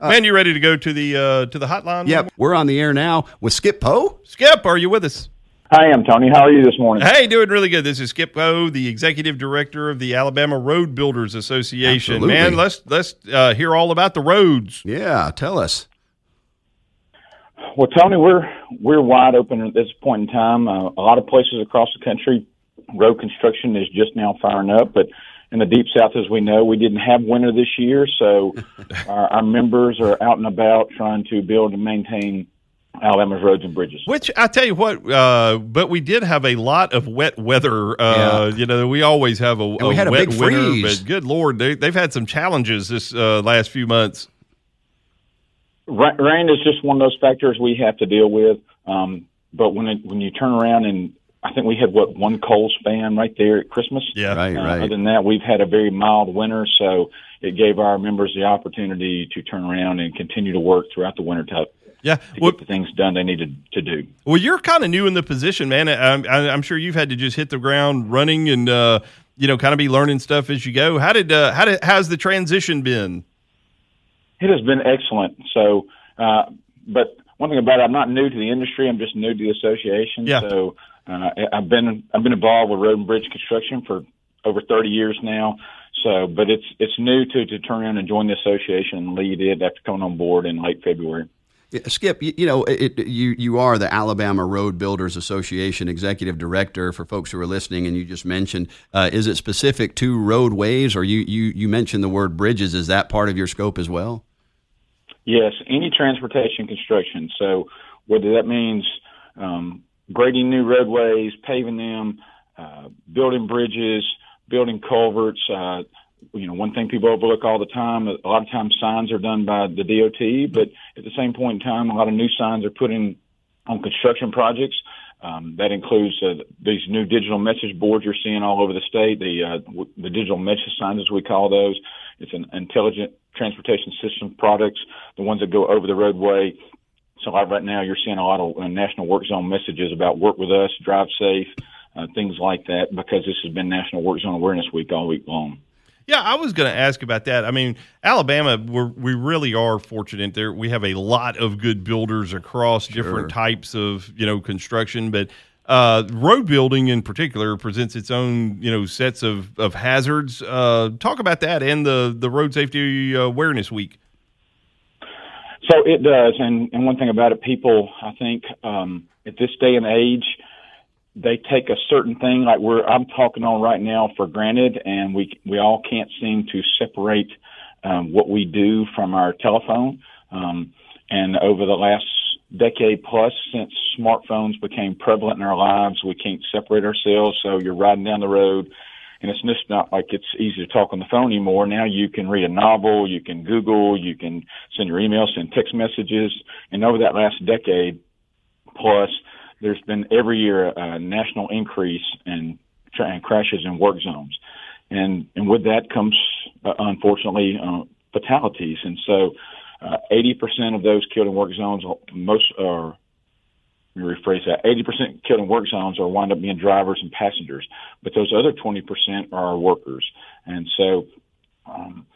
Man, you ready to go to the uh, to the hotline? Yep, we're on the air now with Skip Powe. Skip, are you with us? Hi, I'm Tony. How are you this morning? Hey, doing really good. This is Skip Powe, the executive director of the Alabama Road Builders Association. Absolutely. Man, let's let's uh, hear all about the roads. Yeah, tell us. Well, Tony, we're we're wide open at this point in time. Uh, a lot of places across the country, road construction is just now firing up, but in the deep south, as we know, we didn't have winter this year, so our, our members are out and about trying to build and maintain Alabama's roads and bridges. Which I tell you what, uh, but we did have a lot of wet weather. Uh, Yeah. You know, we always have a, we had a wet big winter, freeze. but good lord, they, they've had some challenges this uh, last few months. Rain is just one of those factors we have to deal with. Um, but when it, when you turn around and I think we had what one cold span right there at Christmas. Yeah, Right, Uh, right. Other than that, we've had a very mild winter, so it gave our members the opportunity to turn around and continue to work throughout the winter to, Yeah. to Well, get the things done they needed to do. well, you're kind of new in the position, man. I'm, I'm sure you've had to just hit the ground running and uh, you know, kind of be learning stuff as you go. How did uh, how did how's the transition been? It has been excellent. So, uh, but one thing about it, I'm not new to the industry. I'm just new to the association. Yeah. So uh, I've been I've been involved with road and bridge construction for over 30 years now. So, but it's it's new to to turn around and join the association and lead it after coming on board in late February. Skip, you, you know, it, you you are the Alabama Road Builders Association executive director. For folks who are listening, and you just mentioned, uh, is it specific to roadways, or you, you you mentioned the word bridges? Is that part of your scope as well? Yes, any transportation construction. So whether that means um, grading new roadways, paving them, uh, building bridges, building culverts. Uh, you know, one thing people overlook all the time. A lot of times signs are done by the DOT, but at the same point in time, a lot of new signs are put in on construction projects. Um, that includes uh, these new digital message boards you're seeing all over the state, the uh, w- the digital message signs as we call those. It's an intelligent transportation system products, the ones that go over the roadway. So like right now, you're seeing a lot of uh, national work zone messages about work with us, drive safe, uh, things like that, because this has been National Work Zone Awareness Week all week long. Yeah, I was going to ask about that. I mean, Alabama, we're, we really are fortunate there. We have a lot of good builders across different types of you know construction, but uh, road building in particular presents its own you know sets of of hazards. Uh, talk about that and the the Road Safety Awareness Week. So it does, and and one thing about it, people, I think, um, at this day and age, they take a certain thing like we're I'm talking on right now for granted, and we we all can't seem to separate um, what we do from our telephone. Um, and over the last decade plus, since smartphones became prevalent in our lives, we can't separate ourselves. So you're riding down the road, and it's just not like it's easy to talk on the phone anymore. Now you can read a novel, you can Google, you can send your emails, send text messages, and over that last decade plus, there's been every year a national increase in in crashes in work zones, and and with that comes uh, unfortunately uh, fatalities, and so. Uh, 80% of those killed in work zones, most are let me rephrase that. 80% killed in work zones are wind up being drivers and passengers, but those other 20% are our workers. And so, um,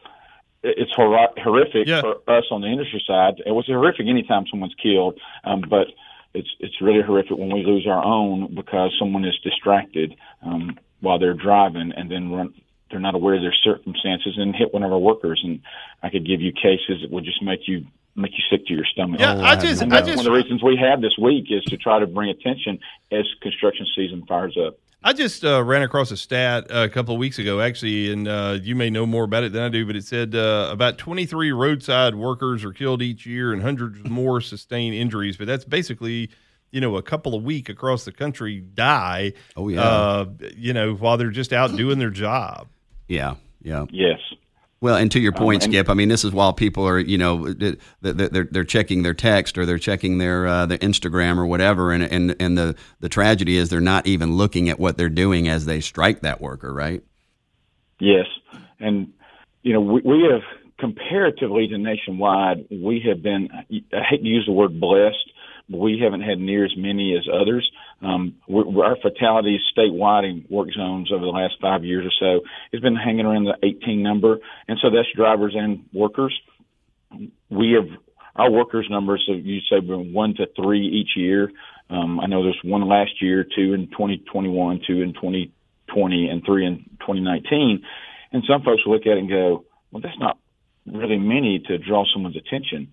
it's hor- horrific Yeah. for us on the industry side. It was horrific anytime someone's killed, um, but it's it's really horrific when we lose our own because someone is distracted um, while they're driving and then run. They're not aware of their circumstances and hit one of our workers. And I could give you cases that would just make you make you sick to your stomach. Yeah, I just I that's one of the reasons we have this week is to try to bring attention as construction season fires up. I just uh, ran across a stat a couple of weeks ago, actually, and uh, you may know more about it than I do, but it said uh, about 23 roadside workers are killed each year and hundreds more sustain injuries. But that's basically, you know, a couple of week across the country die. Oh, yeah. Uh, you know, while they're just out doing their job. Yeah, yeah. Yes. Well, and to your point, and- Skip, I mean, this is while people are, you know, th- th- they're they're checking their text or they're checking their uh, their Instagram or whatever, and and and the the tragedy is they're not even looking at what they're doing as they strike that worker, right? Yes, and you know we, we have comparatively to nationwide, we have been. I hate to use the word blessed, but we haven't had near as many as others. Um, our fatalities statewide in work zones over the last five years or so has been hanging around the 18 number, and so that's drivers and workers. we have our workers numbers. You say one to three each year. Um, I know there's one last year, two in 2021, two in 2020, and three in 2019. And some folks look at it and go, "Well, that's not really many to draw someone's attention."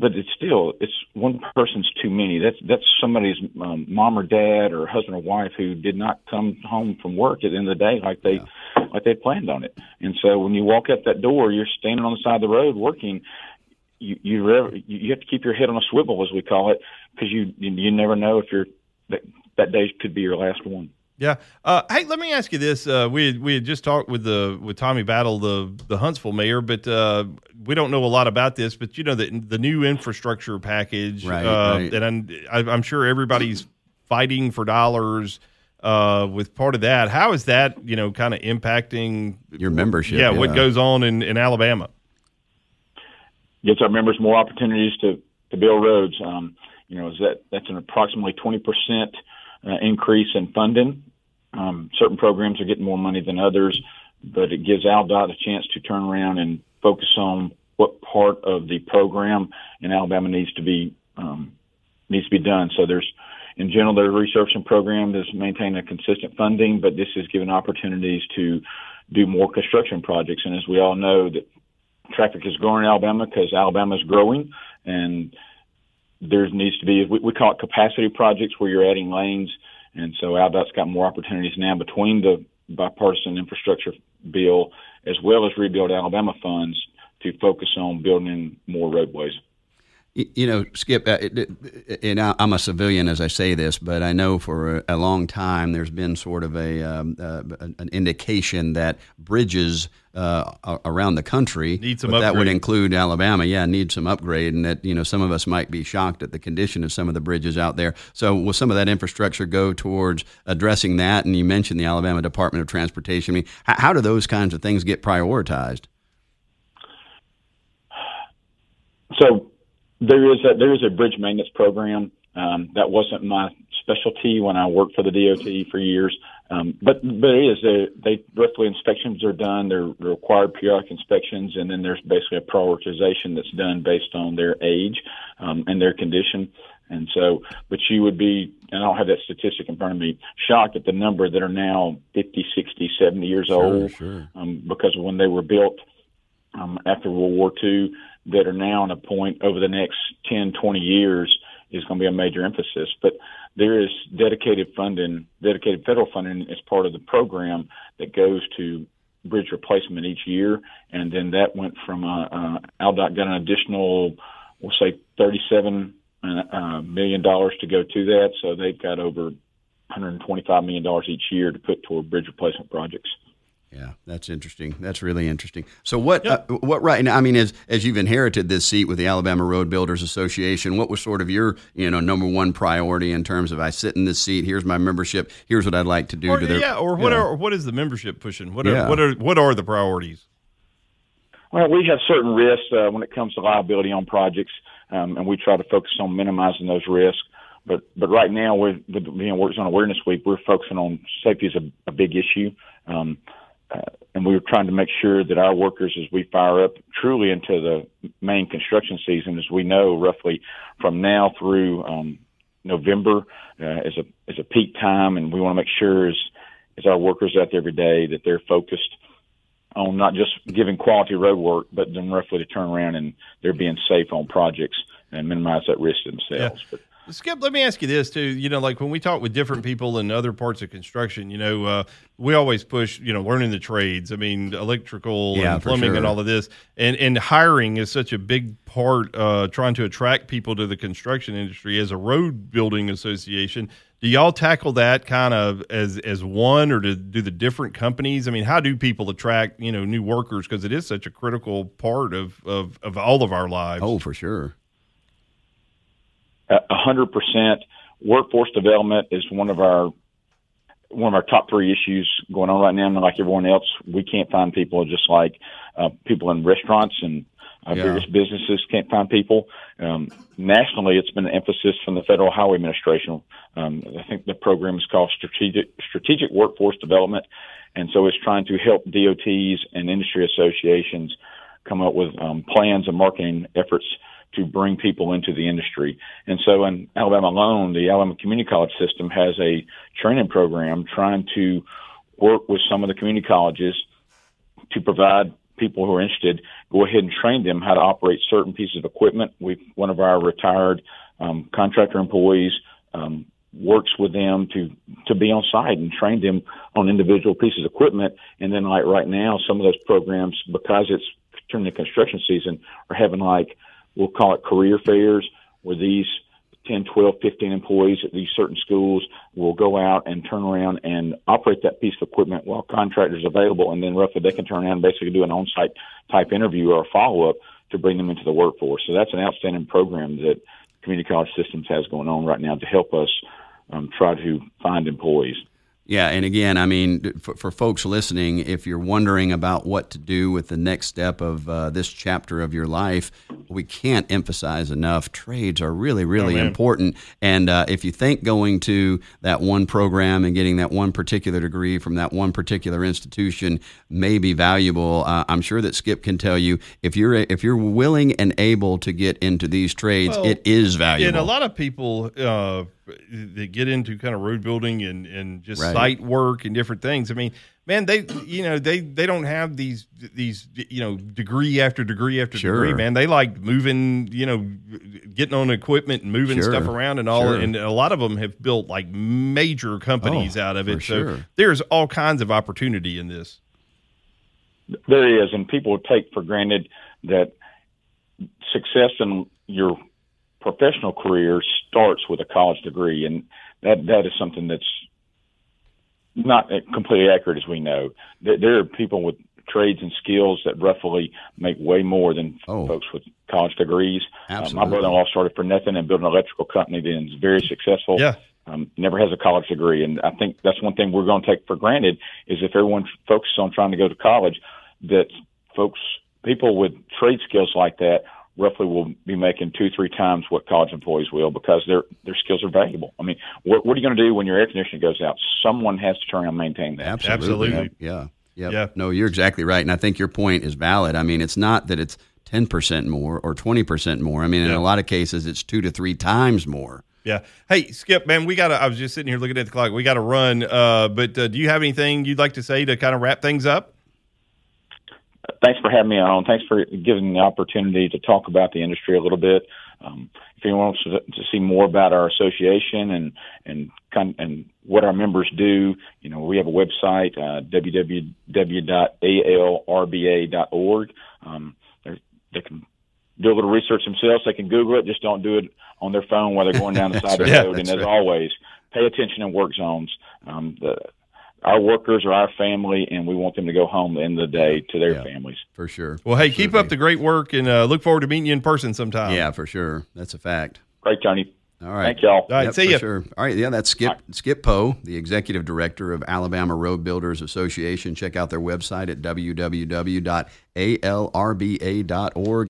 But it's still it's one person's too many. That's that's somebody's um, mom or dad or husband or wife who did not come home from work at the end of the day like they yeah. like they planned on it. And so when you walk out that door, you're standing on the side of the road working you you you have to keep your head on a swivel, as we call it, because you you never know if you're that that day could be your last one. Yeah. Uh, hey, let me ask you this: uh, we had, we had just talked with the with Tommy Battle, the the Huntsville mayor, but uh, we don't know a lot about this. But you know the the new infrastructure package, right? Uh, right. And I'm I'm sure everybody's fighting for dollars. Uh, with part of that, how is that you know kind of impacting your membership? Yeah, yeah, what goes on in in Alabama? gives our members more opportunities to, to build roads. Um, you know, is that that's an approximately 20% uh, increase in funding. Um, certain programs are getting more money than others, but it gives ALDOT a chance to turn around and focus on what part of the program in Alabama needs to be um, needs to be done. So there's in general, their research and program is maintain a consistent funding, but this is giving opportunities to do more construction projects. And as we all know, that traffic is growing in Alabama because Alabama is growing, and there needs to be we, we call it capacity projects where you're adding lanes, and so ALDOT's got more opportunities now between the bipartisan infrastructure bill as well as rebuild Alabama funds to focus on building more roadways. You know, Skip, uh, and I'm a civilian as I say this, but I know for a long time there's been sort of a um, uh, an indication that bridges uh, around the country need some that would include Alabama, yeah, need some upgrade, and that you know some of us might be shocked at the condition of some of the bridges out there. So, will some of that infrastructure go towards addressing that? And you mentioned the Alabama Department of Transportation. I mean, how, how do those kinds of things get prioritized? So there is a there is a bridge maintenance program. Um, that wasn't my specialty when I worked for the DOT for years. Um, but but it is they, they roughly inspections are done. They're required periodic inspections, and then there's basically a prioritization that's done based on their age um, and their condition. And so, but you would be, and I don't have that statistic in front of me, shocked at the number that are now 50, 60, 70 years sure, old sure. Um, because when they were built um, after World War II that are now on a point over the next 10, 20 years is going to be a major emphasis. But there is dedicated funding, dedicated federal funding as part of the program that goes to bridge replacement each year. And then that went from, uh, uh, ALDOT got an additional, we'll say $37 uh, million dollars to go to that. So they've got over $125 million each year to put toward bridge replacement projects. Yeah, that's interesting. That's really interesting. So, what yep. uh, what right now? I mean, as as you've inherited this seat with the Alabama Road Builders Association, what was sort of your you know number one priority in terms of I sit in this seat? Here's my membership. Here's what I'd like to do. Or, to their, yeah, or what are what is the membership pushing? What are yeah. what are what are the priorities? Well, we have certain risks uh, when it comes to liability on projects, um, and we try to focus on minimizing those risks. But but right now, with being Work Zone Awareness Week, we're focusing on safety is a, a big issue. Um, uh, and we were trying to make sure that our workers, as we fire up truly into the main construction season, as we know, roughly from now through um, November uh, is a is a peak time, and we want to make sure as as our workers out there every day that they're focused on not just giving quality road work, but then roughly to turn around and they're being safe on projects and minimize that risk themselves. Yeah. But Skip, let me ask you this too. You know, like when we talk with different people in other parts of construction, you know, uh, we always push, you know, learning the trades. I mean, electrical yeah, and plumbing sure. and all of this, and and hiring is such a big part. Uh, trying to attract people to the construction industry as a road building association. Do y'all tackle that kind of as as one, or do, do the different companies? I mean, how do people attract you know new workers because it is such a critical part of of of all of our lives? Oh, for sure a hundred percent. Workforce development is one of our one of our top three issues going on right now. And like everyone else, we can't find people just like uh, people in restaurants and uh, yeah. various businesses can't find people. Um, nationally, it's been an emphasis from the Federal Highway Administration. Um, I think the program is called Strategic Strategic Workforce Development, and so it's trying to help DOTs and industry associations come up with um, plans and marketing efforts to bring people into the industry. And so in Alabama alone, the Alabama Community College system has a training program trying to work with some of the community colleges to provide people who are interested, go ahead and train them how to operate certain pieces of equipment. We one of our retired um, contractor employees um, works with them to to be on site and train them on individual pieces of equipment. And then, like right now, some of those programs, because it's turning the construction season, are having like we'll call it career fairs, where these 10, 12, 15 employees at these certain schools will go out and turn around and operate that piece of equipment while contractors available, and then roughly they can turn around and basically do an on-site type interview or a follow-up to bring them into the workforce. So that's an outstanding program that community college systems has going on right now to help us um, try to find employees. Yeah, and again, I mean, for, for, folks listening, if you're wondering about what to do with the next step of uh, this chapter of your life, we can't emphasize enough. Trades are really, really oh, important. And uh, if you think going to that one program and getting that one particular degree from that one particular institution may be valuable, uh, I'm sure that Skip can tell you if you're if you're willing and able to get into these trades, well, it is valuable. And a lot of people uh, that get into kind of road building and and just right. site work and different things. I mean, man, they you know they they don't have these these you know degree after degree after sure. degree. Man, they like moving, you know, getting on equipment and moving sure. stuff around and all. Sure. And a lot of them have built like major companies oh, out of it. So there's all kinds of opportunity in this. There is, and people take for granted that success in your professional career starts with a college degree, and that that is something that's not completely accurate as we know. There are people with trades and skills that roughly make way more than oh. folks with college degrees. Uh, my brother-in-law started for nothing and built an electrical company and is very successful. Yeah. Um, never has a college degree, and I think that's one thing we're going to take for granted is if everyone focuses on trying to go to college, that folks, people with trade skills like that roughly will be making two, three times what college employees will because their their skills are valuable. I mean, what, what are you going to do when your air conditioning goes out? Someone has to turn and maintain that. Absolutely. Absolutely. Yeah. Yep. Yeah. No, you're exactly right. And I think your point is valid. I mean, it's not that it's 10% more or 20% more. I mean, in yeah. a lot of cases, it's two to three times more. Yeah. Hey, Skip, man, we got to, I was just sitting here looking at the clock. We got to run. Uh, but uh, do you have anything you'd like to say to kind of wrap things up? Thanks for having me on. Thanks for giving me the opportunity to talk about the industry a little bit. Um, if anyone wants to, to, see more about our association and and and what our members do, you know, we have a website uh, www.alrba.org. Um, they can do a little research themselves. They can Google it. Just don't do it on their phone while they're going down the side of the road. And as right. always, pay attention in work zones. Um, the our workers are our family, and we want them to go home at the end of the day to their yeah, families. For sure. Well, hey, sure keep up the great work, and uh, look forward to meeting you in person sometime. Yeah, for sure. That's a fact. Great, Tony. All right. Thank y'all. All right. Yep, see you. Sure. All right. Yeah, that's Skip right. Skip Powe, the executive director of Alabama Road Builders Association. Check out their website at www.alrba.org.